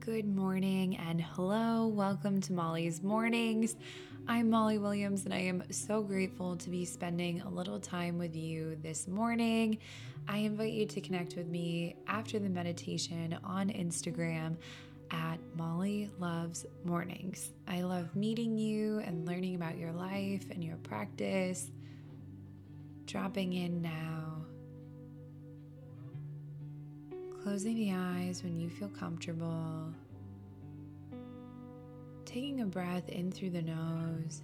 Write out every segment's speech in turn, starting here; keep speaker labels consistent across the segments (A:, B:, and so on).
A: Good morning and hello. Welcome to Molly's Mornings. I'm Molly Williams and I am so grateful to be spending a little time with you this morning. I invite you to connect with me after the meditation on Instagram at Molly Loves Mornings. I love meeting you and learning about your life and your practice. Dropping in now. Closing the eyes when you feel comfortable. Taking a breath in through the nose.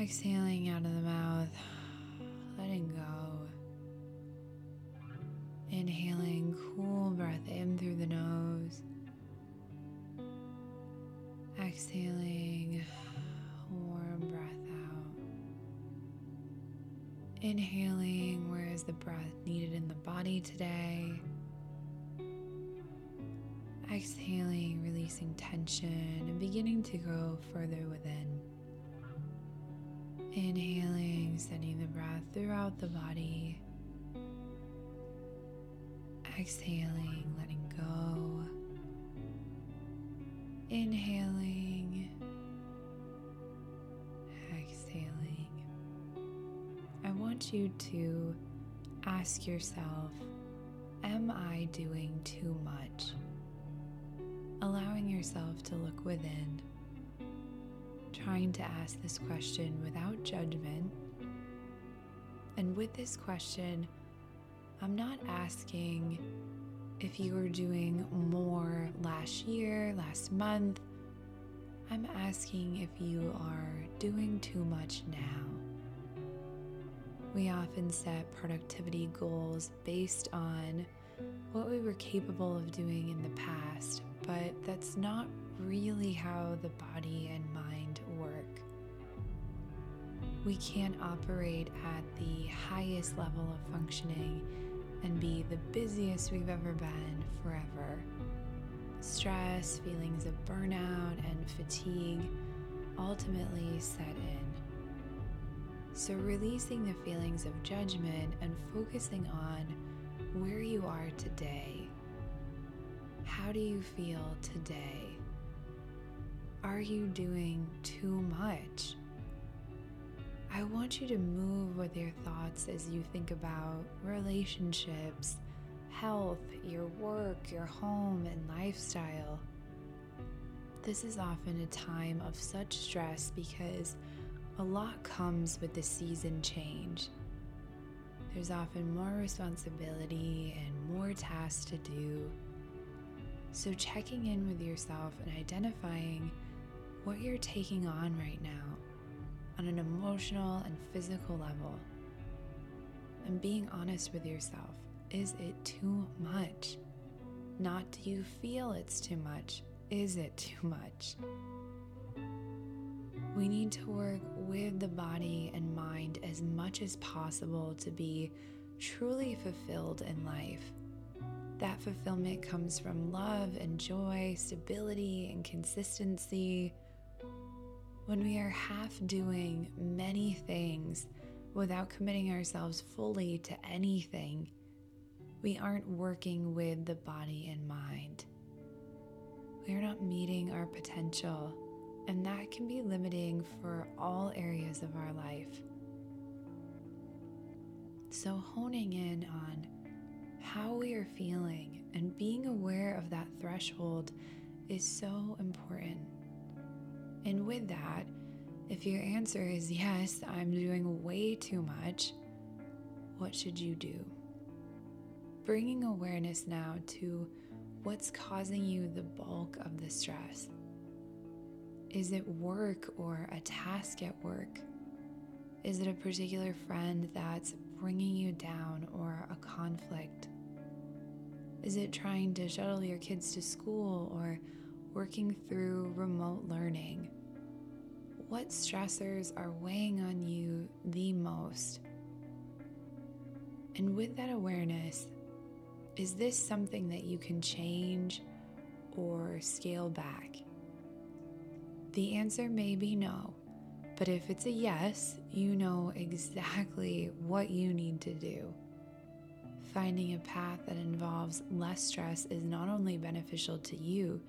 A: Exhaling out of the mouth. Letting go. Inhaling cool breath in through the nose. Exhaling warm breath out. Inhaling the breath needed in the body today. Exhaling, releasing tension and beginning to go further within. Inhaling, sending the breath throughout the body. Exhaling, letting go. Inhaling. Exhaling. I want you to ask yourself Am I doing too much? Allowing yourself to look within, trying to ask this question without judgment. And with this question, I'm not asking if you were doing more last year, last month. I'm asking if you are doing too much now. We often set productivity goals based on what we were capable of doing in the past, but that's not really how the body and mind work. We can't operate at the highest level of functioning and be the busiest we've ever been forever. Stress, feelings of burnout, and fatigue ultimately set in. So, releasing the feelings of judgment and focusing on where you are today. How do you feel today? Are you doing too much? I want you to move with your thoughts as you think about relationships, health, your work, your home, and lifestyle. This is often a time of such stress because a lot comes with the season change. There's often more responsibility and more tasks to do. So, checking in with yourself and identifying what you're taking on right now on an emotional and physical level. And being honest with yourself is it too much? Not do you feel it's too much? Is it too much? We need to work with the body and mind as much as possible to be truly fulfilled in life. That fulfillment comes from love and joy, stability and consistency when we are half doing many things without committing ourselves fully to anything, we aren't working with the body and mind. We are not meeting our potential, and that can be limiting for all areas of our life. So, honing in on how we are feeling and being aware of that threshold is so important. And with that, if your answer is yes, I'm doing way too much, what should you do? Bringing awareness now to what's causing you the bulk of the stress. Is it work or a task at work? Is it a particular friend that's bringing you down or a conflict? Is it trying to shuttle your kids to school or working through remote learning? What stressors are weighing on you the most? And with that awareness, is this something that you can change or scale back? The answer may be no, but if it's a yes, you know exactly what you need to do. Finding a path that involves less stress is not only beneficial to you,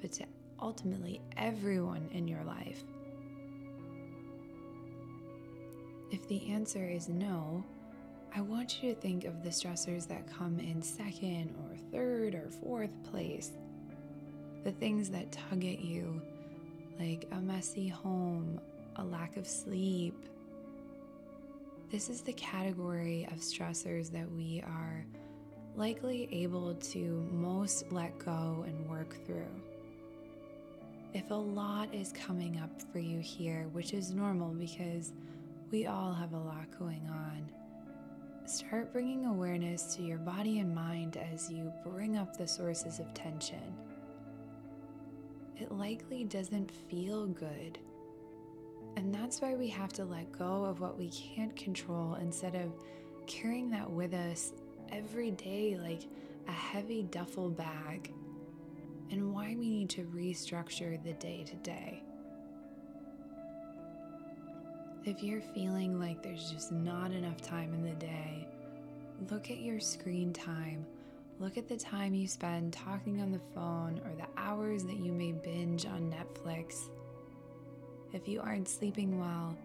A: but to ultimately everyone in your life. If the answer is no, I want you to think of the stressors that come in second or third or fourth place. The things that tug at you, like a messy home, a lack of sleep. This is the category of stressors that we are likely able to most let go and work through. If a lot is coming up for you here, which is normal because we all have a lot going on, start bringing awareness to your body and mind as you bring up the sources of tension. It likely doesn't feel good. And that's why we have to let go of what we can't control instead of carrying that with us every day like a heavy duffel bag and why we need to restructure the day to day. If you're feeling like there's just not enough time in the day, look at your screen time. Look at the time you spend talking on the phone or the hours that you may binge on Netflix. If you aren't sleeping well,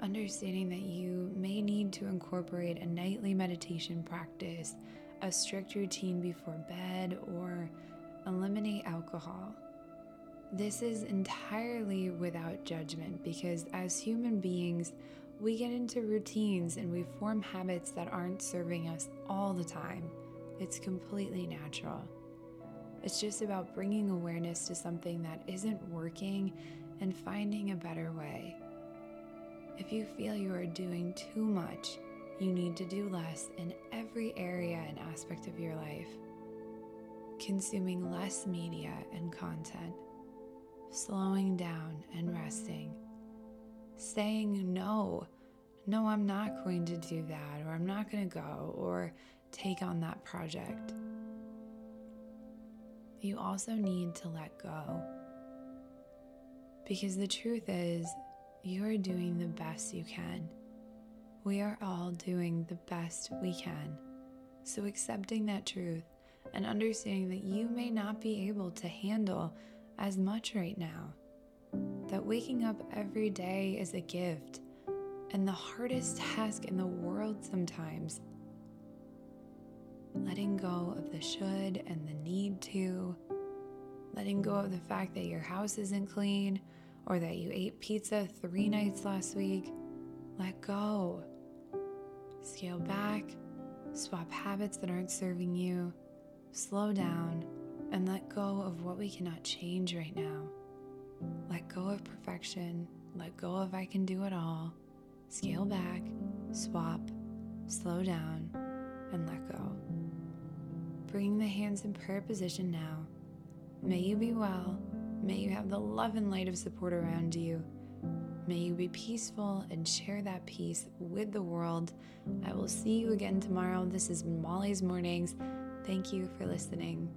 A: understanding that you may need to incorporate a nightly meditation practice, a strict routine before bed, or eliminate alcohol. This is entirely without judgment because as human beings, we get into routines and we form habits that aren't serving us all the time. It's completely natural. It's just about bringing awareness to something that isn't working and finding a better way. If you feel you are doing too much, you need to do less in every area and aspect of your life consuming less media and content, slowing down and resting, saying no. No, I'm not going to do that, or I'm not going to go, or take on that project. You also need to let go. Because the truth is, you are doing the best you can. We are all doing the best we can. So, accepting that truth and understanding that you may not be able to handle as much right now. That waking up every day is a gift and the hardest task in the world sometimes. Letting go of the should and the need to, letting go of the fact that your house isn't clean or that you ate pizza three nights last week. Let go. Scale back, swap habits that aren't serving you, slow down, and let go of what we cannot change right now. Let go of perfection, let go of I can do it all, scale back, swap, slow down, and let go. Bring the hands in prayer position now. May you be well. May you have the love and light of support around you. May you be peaceful and share that peace with the world. I will see you again tomorrow. This is Molly's Mornings. Thank you for listening.